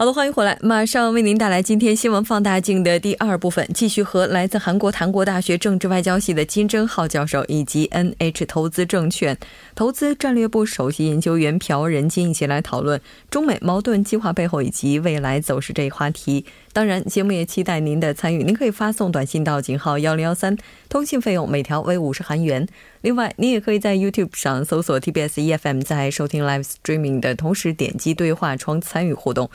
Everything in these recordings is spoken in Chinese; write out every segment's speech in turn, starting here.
好的，欢迎回来，马上为您带来今天新闻放大镜的第二部分，继续和来自韩国檀国大学政治外交系的金正浩教授以及 NH 投资证券投资战略部首席研究员朴仁金一起来讨论中美矛盾计划背后以及未来走势这一话题。当然，节目也期待您的参与，您可以发送短信到井号幺零幺三，通信费用每条为五十韩元。另外，你也可以在 YouTube 上搜索 TBS EFM，在收听 Live Streaming 的同时点击对话窗参与互动。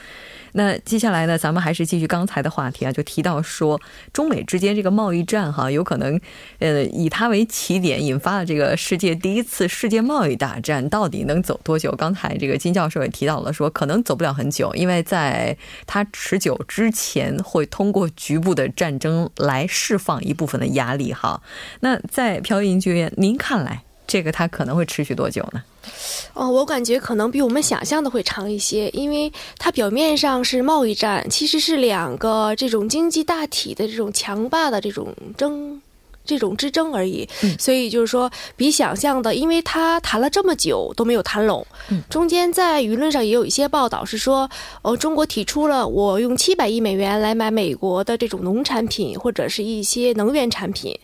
那接下来呢，咱们还是继续刚才的话题啊，就提到说中美之间这个贸易战哈，有可能呃以它为起点，引发了这个世界第一次世界贸易大战，到底能走多久？刚才这个金教授也提到了，说可能走不了很久，因为在它持久之前，会通过局部的战争来释放一部分的压力哈。那在朴研究员，您看来这个它可能会持续多久呢？哦，我感觉可能比我们想象的会长一些，因为它表面上是贸易战，其实是两个这种经济大体的这种强霸的这种争。这种之争而已。所以就是说，比想象的，因为他谈了这么久都没有谈拢，中间在舆论上也有一些报道是说，哦，中国提出了我用七百亿美元来买美国的这种农产品或者是一些能源产品。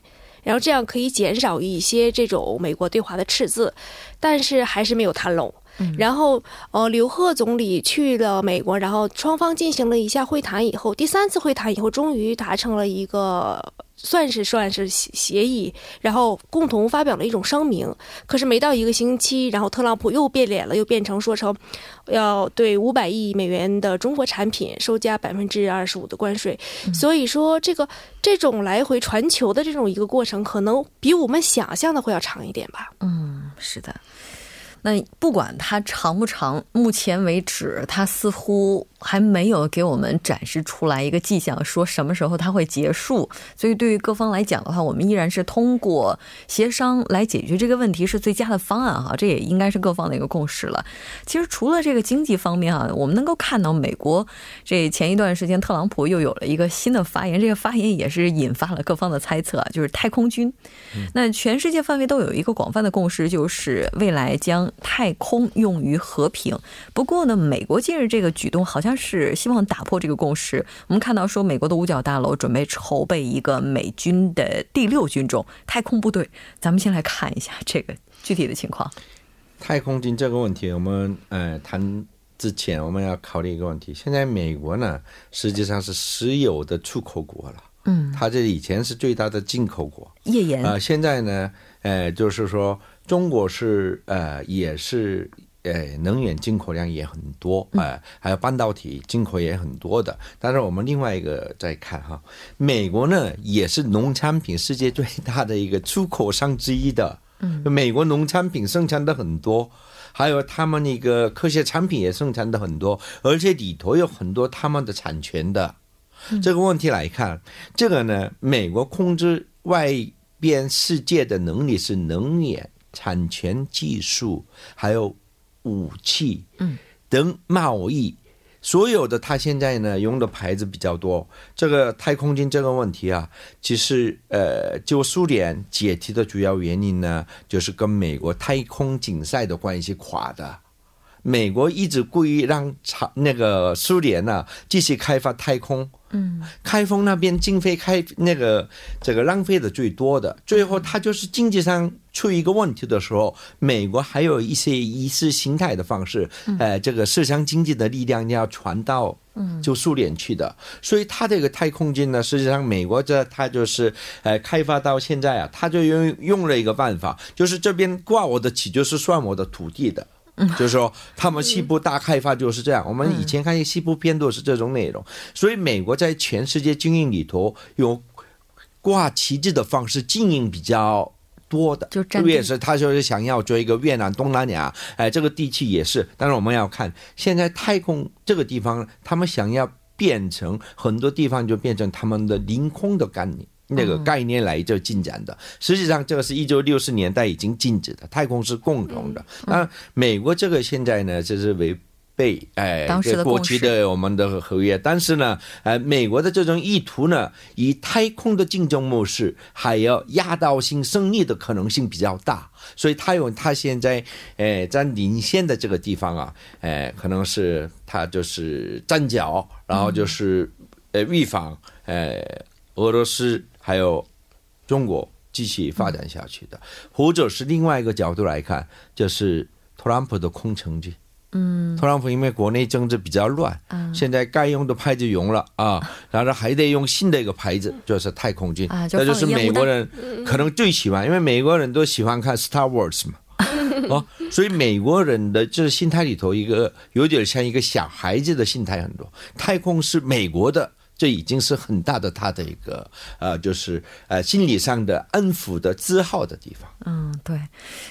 然后这样可以减少一些这种美国对华的赤字，但是还是没有谈拢。然后，呃，刘鹤总理去了美国，然后双方进行了一下会谈以后，第三次会谈以后，终于达成了一个。算是算是协议，然后共同发表了一种声明。可是没到一个星期，然后特朗普又变脸了，又变成说成要对五百亿美元的中国产品收加百分之二十五的关税。所以说，这个这种来回传球的这种一个过程，可能比我们想象的会要长一点吧。嗯，是的。那不管它长不长，目前为止，它似乎。还没有给我们展示出来一个迹象，说什么时候它会结束。所以对于各方来讲的话，我们依然是通过协商来解决这个问题是最佳的方案哈。这也应该是各方的一个共识了。其实除了这个经济方面啊，我们能够看到美国这前一段时间特朗普又有了一个新的发言，这个发言也是引发了各方的猜测，就是太空军。那全世界范围都有一个广泛的共识，就是未来将太空用于和平。不过呢，美国近日这个举动好像。是希望打破这个共识。我们看到说，美国的五角大楼准备筹备一个美军的第六军种太空部队。咱们先来看一下这个具体的情况。太空军这个问题，我们呃谈之前，我们要考虑一个问题。现在美国呢，实际上是石油的出口国了。嗯，它这以前是最大的进口国。页岩啊，现在呢，呃，就是说中国是呃也是。呃，能源进口量也很多，哎，还有半导体进口也很多的。但是我们另外一个再看哈，美国呢也是农产品世界最大的一个出口商之一的。嗯，美国农产品生产的很多，还有他们那个科学产品也生产的很多，而且里头有很多他们的产权的。这个问题来看，这个呢，美国控制外边世界的能力是能源、产权、技术，还有。武器，嗯，等贸易，所有的他现在呢用的牌子比较多。这个太空军这个问题啊，其实呃，就苏联解体的主要原因呢，就是跟美国太空竞赛的关系垮的。美国一直故意让朝那个苏联呢继续开发太空。嗯，开封那边经费开那个这个浪费的最多的，最后他就是经济上出一个问题的时候，美国还有一些意识形态的方式，呃，这个市场经济的力量要传到嗯就苏联去的，所以他这个太空军呢，实际上美国这他就是呃开发到现在啊，他就用用了一个办法，就是这边挂我的旗就是算我的土地的。就是说，他们西部大开发就是这样。我们以前看西部片都是这种内容，所以美国在全世界经营里头，用挂旗帜的方式经营比较多的。就这也是他就是想要做一个越南、东南亚，哎，这个地区也是。但是我们要看现在太空这个地方，他们想要。变成很多地方就变成他们的领空的概念。那个概念来就进展的，实际上这个是一九六十年代已经禁止的，太空是共同的。那美国这个现在呢，就是违背哎过去的我们的合约，但是呢，呃，美国的这种意图呢，以太空的竞争模式，还有压倒性胜利的可能性比较大，所以他有他现在哎在领先的这个地方啊，哎，可能是他就是站脚，然后就是呃预防呃俄罗斯。还有中国继续发展下去的，或者是另外一个角度来看，就是特朗普的空城计。嗯，特朗普因为国内政治比较乱，现在该用的牌子用了啊，然后还得用新的一个牌子，就是太空军。那就是美国人可能最喜欢，因为美国人都喜欢看 Star Wars 嘛，哦，所以美国人的就是心态里头一个有点像一个小孩子的心态很多，太空是美国的。这已经是很大的他的一个呃，就是呃心理上的安抚的自豪的地方。嗯，对，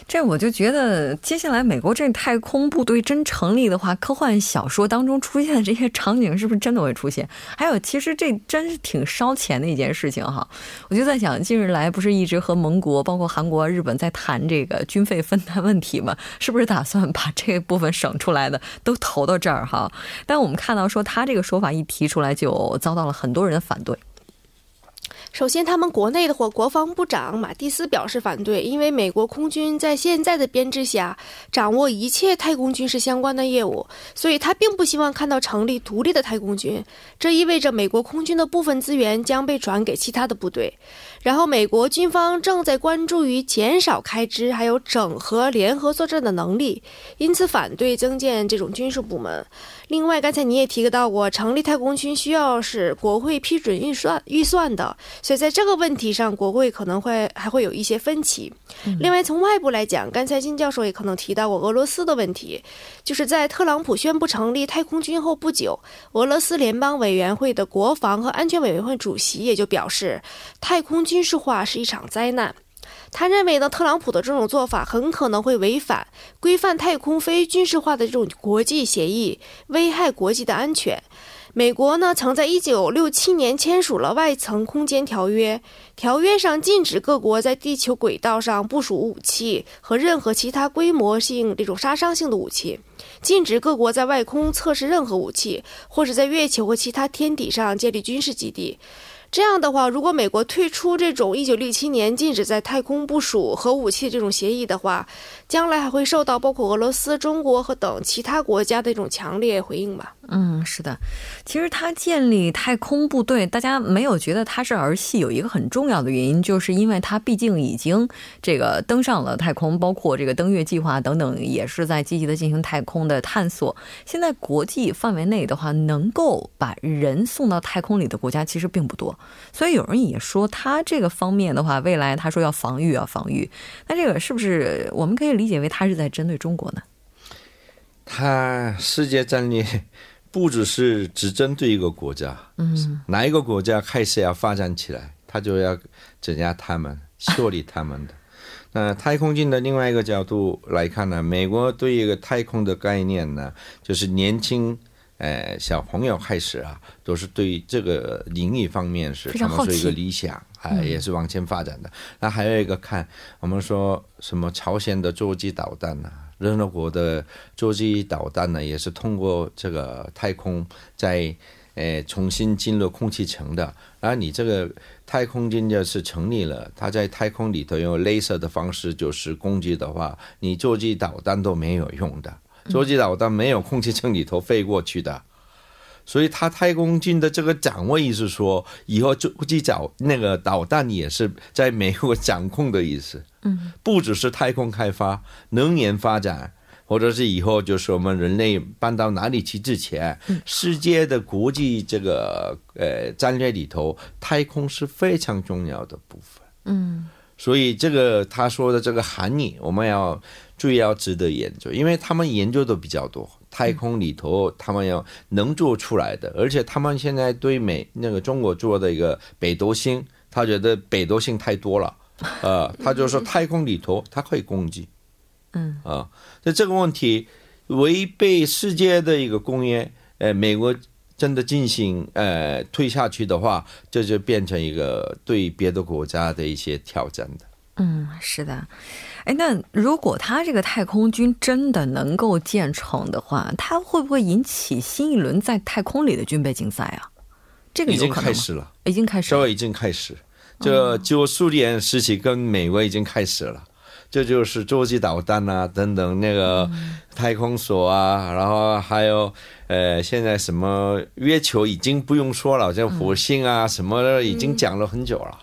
这我就觉得接下来美国这太空部队真成立的话，科幻小说当中出现的这些场景是不是真的会出现？还有，其实这真是挺烧钱的一件事情哈。我就在想，近日来不是一直和盟国、包括韩国、日本在谈这个军费分担问题吗？是不是打算把这部分省出来的都投到这儿哈？但我们看到说他这个说法一提出来就遭到。到了很多人的反对。首先，他们国内的或国防部长马蒂斯表示反对，因为美国空军在现在的编制下掌握一切太空军事相关的业务，所以他并不希望看到成立独立的太空军。这意味着美国空军的部分资源将被转给其他的部队。然后，美国军方正在关注于减少开支，还有整合联合作战的能力，因此反对增建这种军事部门。另外，刚才你也提到过，成立太空军需要是国会批准预算预算的，所以在这个问题上，国会可能会还会有一些分歧。另外，从外部来讲，刚才金教授也可能提到过俄罗斯的问题，就是在特朗普宣布成立太空军后不久，俄罗斯联邦委员会的国防和安全委员会主席也就表示，太空军事化是一场灾难。他认为呢，特朗普的这种做法很可能会违反规范太空非军事化的这种国际协议，危害国际的安全。美国呢，曾在一九六七年签署了外层空间条约，条约上禁止各国在地球轨道上部署武器和任何其他规模性这种杀伤性的武器，禁止各国在外空测试任何武器，或者在月球和其他天体上建立军事基地。这样的话，如果美国退出这种一九六七年禁止在太空部署核武器这种协议的话，将来还会受到包括俄罗斯、中国和等其他国家的一种强烈回应吧。嗯，是的，其实他建立太空部队，大家没有觉得他是儿戏，有一个很重要的原因，就是因为他毕竟已经这个登上了太空，包括这个登月计划等等，也是在积极的进行太空的探索。现在国际范围内的话，能够把人送到太空里的国家其实并不多，所以有人也说他这个方面的话，未来他说要防御啊防御，那这个是不是我们可以理解为他是在针对中国呢？他世界战略。不只是只针对一个国家，嗯，哪一个国家开始要发展起来，他就要镇压他们、修理他们的。那太空军的另外一个角度来看呢，美国对一个太空的概念呢，就是年轻呃小朋友开始啊，都是对这个领域方面是他们是一个理想啊，也是往前发展的。那还有一个看我们说什么朝鲜的洲际导弹呢？任何国的洲际导弹呢，也是通过这个太空在诶重新进入空气层的。而你这个太空军就是成立了，它在太空里头用镭射的方式就是攻击的话，你洲际导弹都没有用的。洲际导弹没有空气层里头飞过去的。所以，他太空军的这个掌握意思说，以后洲际导那个导弹也是在美国 掌控的意思。嗯，不只是太空开发、能源发展，或者是以后就是我们人类搬到哪里去之前，世界的国际这个呃战略里头，太空是非常重要的部分。嗯，所以这个他说的这个含义，我们要最要值得研究，因为他们研究的比较多。太空里头，他们要能做出来的，而且他们现在对美那个中国做的一个北斗星，他觉得北斗星太多了，呃，他就说太空里头它可以攻击，嗯啊，那这个问题违背世界的一个公约，呃，美国真的进行呃推下去的话，这就变成一个对别的国家的一些挑战的。嗯，是的。哎，那如果他这个太空军真的能够建成的话，他会不会引起新一轮在太空里的军备竞赛啊？这个已经开始了，已经开始，这已经开始。这就苏联时期跟美国已经开始了，这就是洲际导弹啊等等那个太空所啊，然后还有呃现在什么月球已经不用说了，像火星啊什么的已经讲了很久了。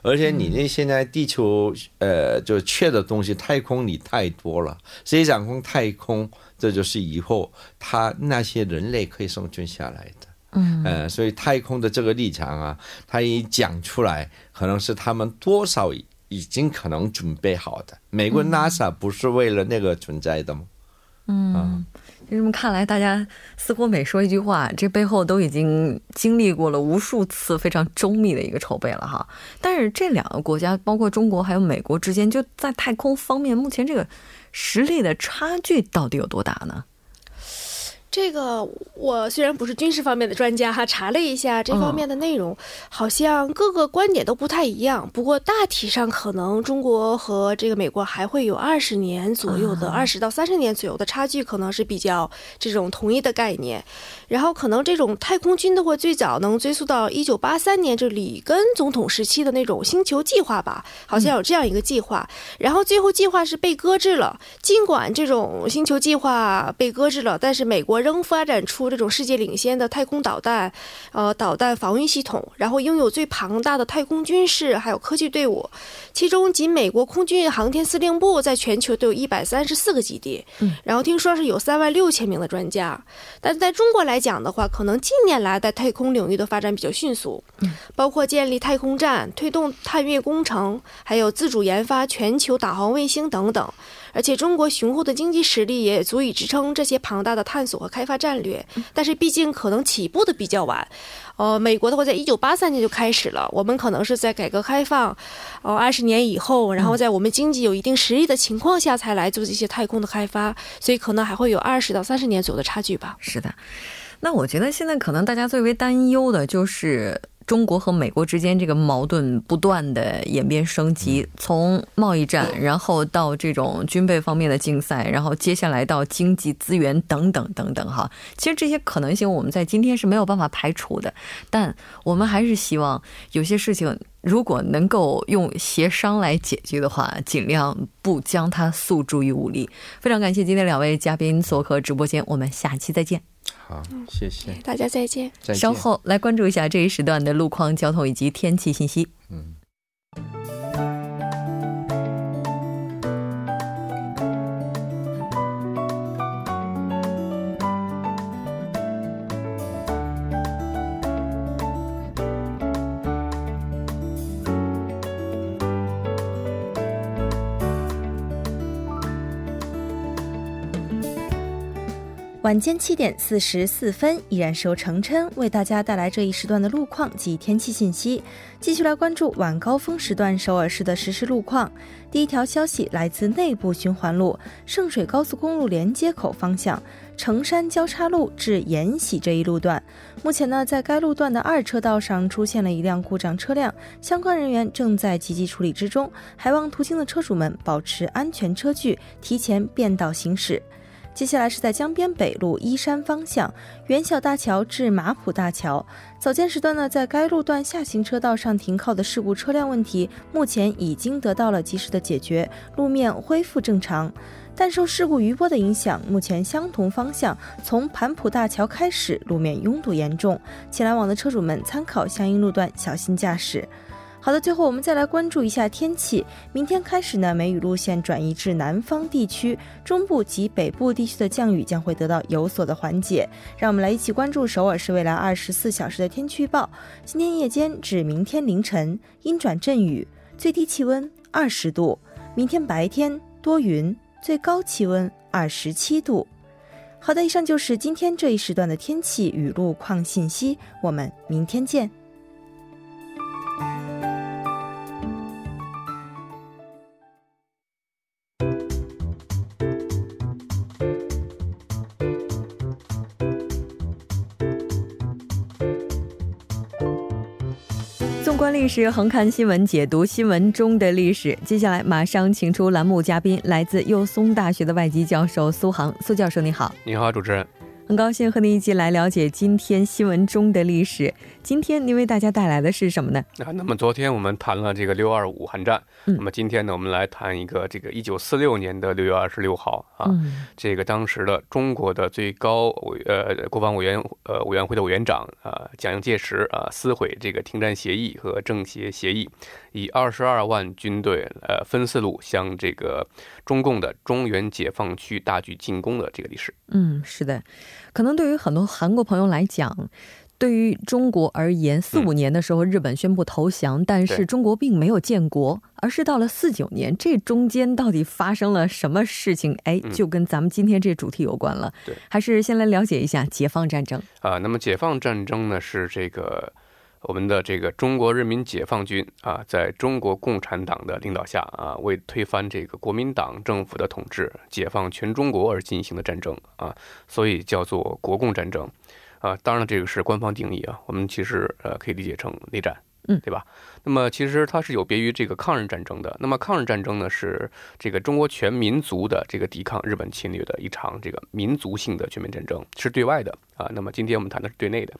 而且你那现在地球呃就缺的东西，太空里太多了。谁掌控太空，这就是以后他那些人类可以生存下来的。嗯，呃，所以太空的这个立场啊，他一讲出来，可能是他们多少已经可能准备好的。美国 NASA 不是为了那个存在的吗？嗯，就就这么看来，大家似乎每说一句话，这背后都已经经历过了无数次非常周密的一个筹备了哈。但是这两个国家，包括中国还有美国之间，就在太空方面，目前这个实力的差距到底有多大呢？这个我虽然不是军事方面的专家哈，查了一下这方面的内容，好像各个观点都不太一样。不过大体上可能中国和这个美国还会有二十年左右的二十到三十年左右的差距，可能是比较这种统一的概念。然后可能这种太空军的话，最早能追溯到一九八三年，就里根总统时期的那种星球计划吧，好像有这样一个计划。然后最后计划是被搁置了。尽管这种星球计划被搁置了，但是美国。仍发展出这种世界领先的太空导弹，呃，导弹防御系统，然后拥有最庞大的太空军事还有科技队伍，其中仅美国空军航天司令部在全球都有一百三十四个基地，嗯，然后听说是有三万六千名的专家，但是在中国来讲的话，可能近年来在太空领域的发展比较迅速，嗯，包括建立太空站、推动探月工程，还有自主研发全球导航卫星等等。而且中国雄厚的经济实力也足以支撑这些庞大的探索和开发战略，但是毕竟可能起步的比较晚。呃，美国的话，在一九八三年就开始了，我们可能是在改革开放，呃，二十年以后，然后在我们经济有一定实力的情况下才来做这些太空的开发，所以可能还会有二十到三十年左右的差距吧。是的，那我觉得现在可能大家最为担忧的就是。中国和美国之间这个矛盾不断的演变升级，从贸易战，然后到这种军备方面的竞赛，然后接下来到经济资源等等等等哈。其实这些可能性我们在今天是没有办法排除的，但我们还是希望有些事情如果能够用协商来解决的话，尽量不将它诉诸于武力。非常感谢今天两位嘉宾做客直播间，我们下期再见。好，谢谢大家，再见。稍后来关注一下这一时段的路况、交通以及天气信息。嗯。晚间七点四十四分，依然是由程琛为大家带来这一时段的路况及天气信息。继续来关注晚高峰时段首尔市的实时路况。第一条消息来自内部循环路圣水高速公路连接口方向城山交叉路至延禧这一路段，目前呢，在该路段的二车道上出现了一辆故障车辆，相关人员正在积极处理之中，还望途经的车主们保持安全车距，提前变道行驶。接下来是在江边北路依山方向元小大桥至马浦大桥早间时段呢，在该路段下行车道上停靠的事故车辆问题，目前已经得到了及时的解决，路面恢复正常。但受事故余波的影响，目前相同方向从盘浦大桥开始，路面拥堵严重，前来往的车主们参考相应路段小心驾驶。好的，最后我们再来关注一下天气。明天开始呢，梅雨路线转移至南方地区，中部及北部地区的降雨将会得到有所的缓解。让我们来一起关注首尔市未来二十四小时的天气预报。今天夜间至明天凌晨阴转阵雨，最低气温二十度；明天白天多云，最高气温二十七度。好的，以上就是今天这一时段的天气与路况信息。我们明天见。历史，横看新闻，解读新闻中的历史。接下来马上请出栏目嘉宾，来自幼松大学的外籍教授苏杭。苏教授，你好！你好，主持人。很高兴和您一起来了解今天新闻中的历史。今天您为大家带来的是什么呢？啊，那么昨天我们谈了这个六二五韩战，那么今天呢，我们来谈一个这个一九四六年的六月二十六号啊，这个当时的中国的最高委呃国防委员呃委员会的委员长啊蒋介石啊撕毁这个停战协议和政协协议，以二十二万军队呃分四路向这个中共的中原解放区大举进攻的这个历史。嗯，是的，可能对于很多韩国朋友来讲。对于中国而言，四五年的时候日本宣布投降，但是中国并没有建国，而是到了四九年，这中间到底发生了什么事情？哎，就跟咱们今天这主题有关了。对，还是先来了解一下解放战争啊。那么解放战争呢，是这个我们的这个中国人民解放军啊，在中国共产党的领导下啊，为推翻这个国民党政府的统治，解放全中国而进行的战争啊，所以叫做国共战争。啊，当然了，这个是官方定义啊。我们其实呃可以理解成内战，嗯，对吧？那么其实它是有别于这个抗日战争的。那么抗日战争呢，是这个中国全民族的这个抵抗日本侵略的一场这个民族性的全面战争，是对外的啊。那么今天我们谈的是对内的。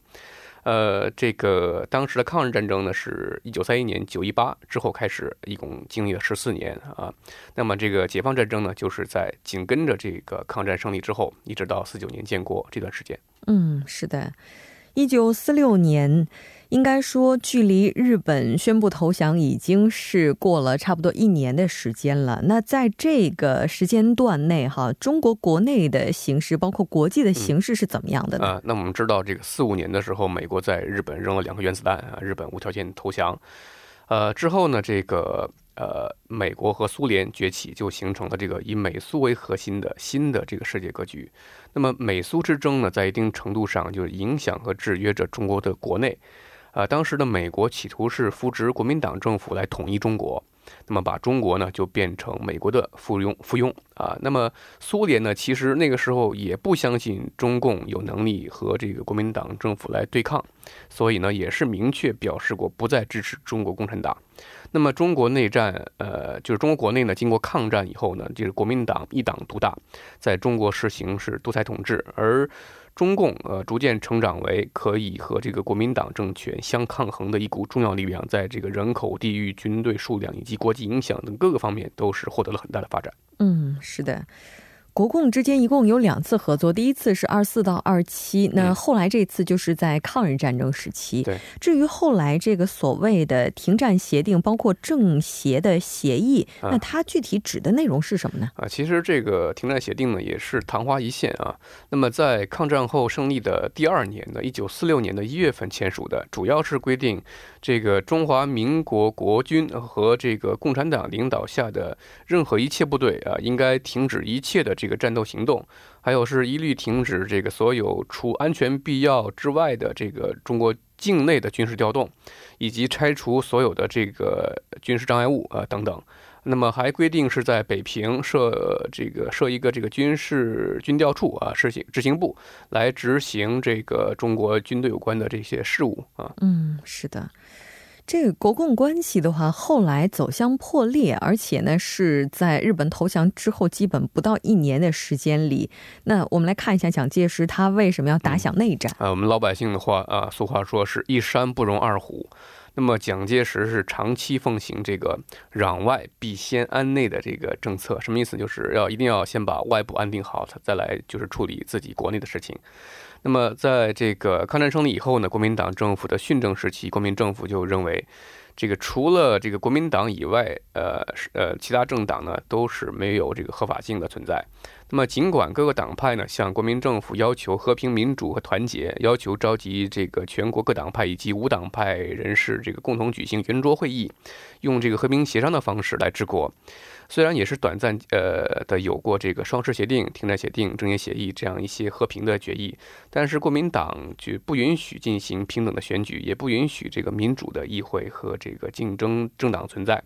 呃，这个当时的抗日战争呢，是一九三一年九一八之后开始，一共经历了十四年啊。那么这个解放战争呢，就是在紧跟着这个抗战胜利之后，一直到四九年建国这段时间。嗯，是的，一九四六年，应该说距离日本宣布投降已经是过了差不多一年的时间了。那在这个时间段内，哈，中国国内的形势，包括国际的形势是怎么样的呢？啊，那我们知道，这个四五年的时候，美国在日本扔了两颗原子弹啊，日本无条件投降。呃，之后呢，这个。呃，美国和苏联崛起，就形成了这个以美苏为核心的新的这个世界格局。那么，美苏之争呢，在一定程度上就影响和制约着中国的国内。啊，当时的美国企图是扶植国民党政府来统一中国。那么把中国呢就变成美国的附庸附庸啊，那么苏联呢其实那个时候也不相信中共有能力和这个国民党政府来对抗，所以呢也是明确表示过不再支持中国共产党。那么中国内战，呃，就是中国国内呢经过抗战以后呢，就是国民党一党独大，在中国实行是独裁统治，而。中共呃逐渐成长为可以和这个国民党政权相抗衡的一股重要力量，在这个人口、地域、军队数量以及国际影响等各个方面，都是获得了很大的发展。嗯，是的。国共之间一共有两次合作，第一次是二四到二七，那后来这次就是在抗日战争时期。对，至于后来这个所谓的停战协定，包括政协的协议，那它具体指的内容是什么呢？啊，其实这个停战协定呢，也是昙花一现啊。那么在抗战后胜利的第二年呢，一九四六年的一月份签署的，主要是规定这个中华民国国军和这个共产党领导下的任何一切部队啊，应该停止一切的。这个战斗行动，还有是一律停止这个所有除安全必要之外的这个中国境内的军事调动，以及拆除所有的这个军事障碍物啊等等。那么还规定是在北平设这个设一个这个军事军调处啊，实行执行部来执行这个中国军队有关的这些事务啊。嗯，是的。这个国共关系的话，后来走向破裂，而且呢是在日本投降之后，基本不到一年的时间里。那我们来看一下蒋介石他为什么要打响内战啊？我们老百姓的话啊，俗话说是一山不容二虎。那么蒋介石是长期奉行这个攘外必先安内的这个政策，什么意思？就是要一定要先把外部安定好，他再来就是处理自己国内的事情。那么，在这个抗战胜利以后呢，国民党政府的训政时期，国民政府就认为，这个除了这个国民党以外，呃，呃，其他政党呢都是没有这个合法性的存在。那么，尽管各个党派呢向国民政府要求和平、民主和团结，要求召集这个全国各党派以及无党派人士这个共同举行圆桌会议，用这个和平协商的方式来治国。虽然也是短暂呃的有过这个双十协定、停战协定、政协协议这样一些和平的决议，但是国民党就不允许进行平等的选举，也不允许这个民主的议会和这个竞争政党存在。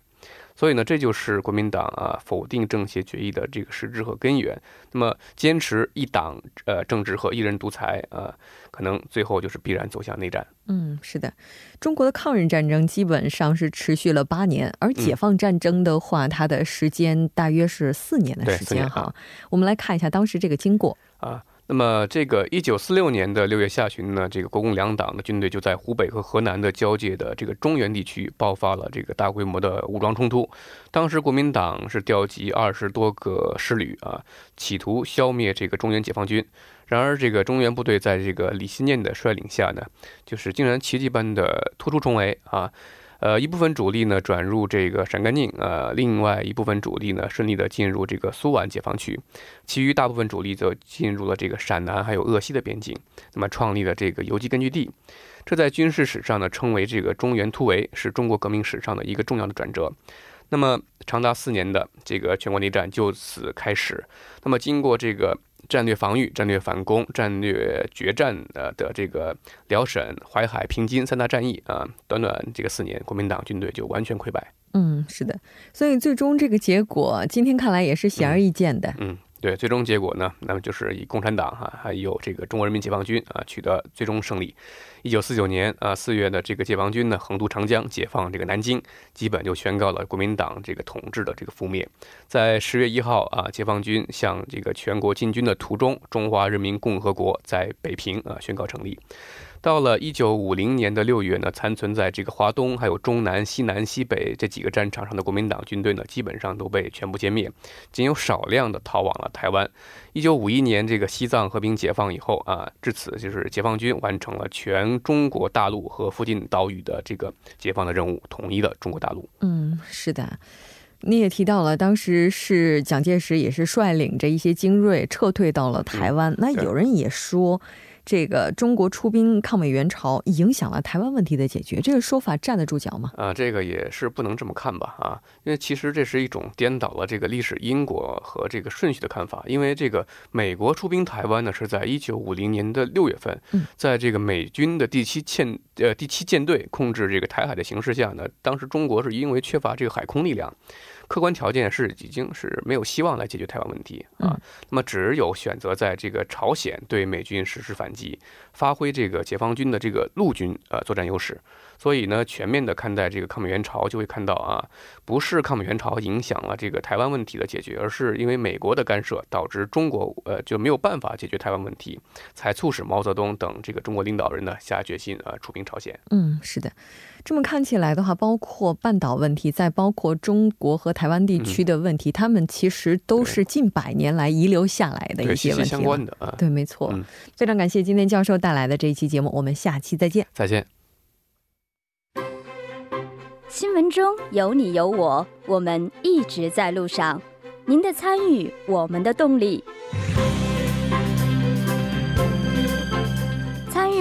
所以呢，这就是国民党啊否定政协决议的这个实质和根源。那么，坚持一党呃政治和一人独裁啊，可能最后就是必然走向内战。嗯，是的，中国的抗日战争基本上是持续了八年，而解放战争的话，它的时间大约是四年的时间哈。我们来看一下当时这个经过啊。那么，这个一九四六年的六月下旬呢，这个国共两党的军队就在湖北和河南的交界的这个中原地区爆发了这个大规模的武装冲突。当时国民党是调集二十多个师旅啊，企图消灭这个中原解放军。然而，这个中原部队在这个李希念的率领下呢，就是竟然奇迹般的突出重围啊。呃，一部分主力呢转入这个陕甘宁，呃，另外一部分主力呢顺利的进入这个苏皖解放区，其余大部分主力则进入了这个陕南还有鄂西的边境，那么创立了这个游击根据地。这在军事史上呢称为这个中原突围，是中国革命史上的一个重要的转折。那么长达四年的这个全国内战就此开始。那么经过这个。战略防御、战略反攻、战略决战呃的这个辽沈、淮海、平津三大战役啊，短短这个四年，国民党军队就完全溃败。嗯，是的，所以最终这个结果，今天看来也是显而易见的。嗯。对，最终结果呢，那么就是以共产党哈，还有这个中国人民解放军啊，取得最终胜利。一九四九年啊四月的这个解放军呢，横渡长江，解放这个南京，基本就宣告了国民党这个统治的这个覆灭。在十月一号啊，解放军向这个全国进军的途中，中华人民共和国在北平啊宣告成立。到了一九五零年的六月呢，残存在这个华东、还有中南、西南、西北这几个战场上的国民党军队呢，基本上都被全部歼灭，仅有少量的逃往了台湾。一九五一年这个西藏和平解放以后啊，至此就是解放军完成了全中国大陆和附近岛屿的这个解放的任务，统一了中国大陆。嗯，是的，你也提到了，当时是蒋介石也是率领着一些精锐撤退到了台湾。那有人也说。这个中国出兵抗美援朝，影响了台湾问题的解决，这个说法站得住脚吗？啊，这个也是不能这么看吧？啊，因为其实这是一种颠倒了这个历史因果和这个顺序的看法。因为这个美国出兵台湾呢，是在一九五零年的六月份，在这个美军的第七舰呃第七舰队控制这个台海的形势下呢，当时中国是因为缺乏这个海空力量。客观条件是已经是没有希望来解决台湾问题啊，那么只有选择在这个朝鲜对美军实施反击，发挥这个解放军的这个陆军呃作战优势。所以呢，全面的看待这个抗美援朝，就会看到啊，不是抗美援朝影响了这个台湾问题的解决，而是因为美国的干涉导致中国呃就没有办法解决台湾问题，才促使毛泽东等这个中国领导人呢下决心啊出兵朝鲜。嗯，是的，这么看起来的话，包括半岛问题，再包括中国和台湾地区的问题，他们其实都是近百年来遗留下来的一些问题。相关的啊，对，没错。非常感谢今天教授带来的这一期节目，我们下期再见。再见。新闻中有你有我，我们一直在路上。您的参与，我们的动力。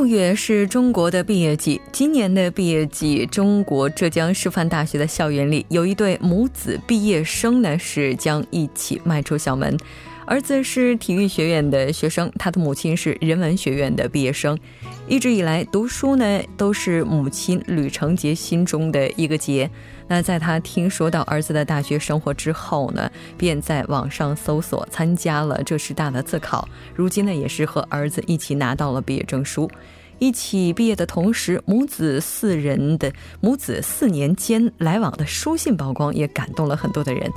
六月是中国的毕业季，今年的毕业季，中国浙江师范大学的校园里有一对母子毕业生呢，是将一起迈出校门。儿子是体育学院的学生，他的母亲是人文学院的毕业生。一直以来，读书呢都是母亲吕成杰心中的一个结。那在他听说到儿子的大学生活之后呢，便在网上搜索参加了浙师大的自考。如今呢，也是和儿子一起拿到了毕业证书。一起毕业的同时，母子四人的母子四年间来往的书信曝光，也感动了很多的人。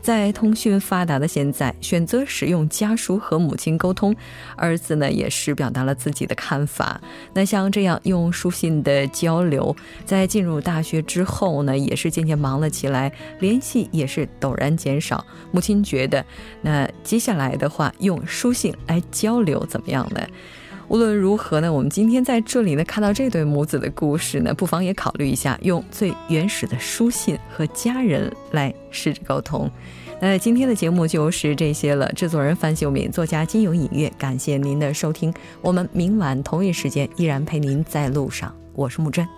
在通讯发达的现在，选择使用家书和母亲沟通，儿子呢也是表达了自己的看法。那像这样用书信的交流，在进入大学之后呢，也是渐渐忙了起来，联系也是陡然减少。母亲觉得，那接下来的话用书信来交流怎么样呢？无论如何呢，我们今天在这里呢看到这对母子的故事呢，不妨也考虑一下，用最原始的书信和家人来试着沟通。那今天的节目就是这些了。制作人范秀敏，作家金勇影月，感谢您的收听。我们明晚同一时间依然陪您在路上。我是木真。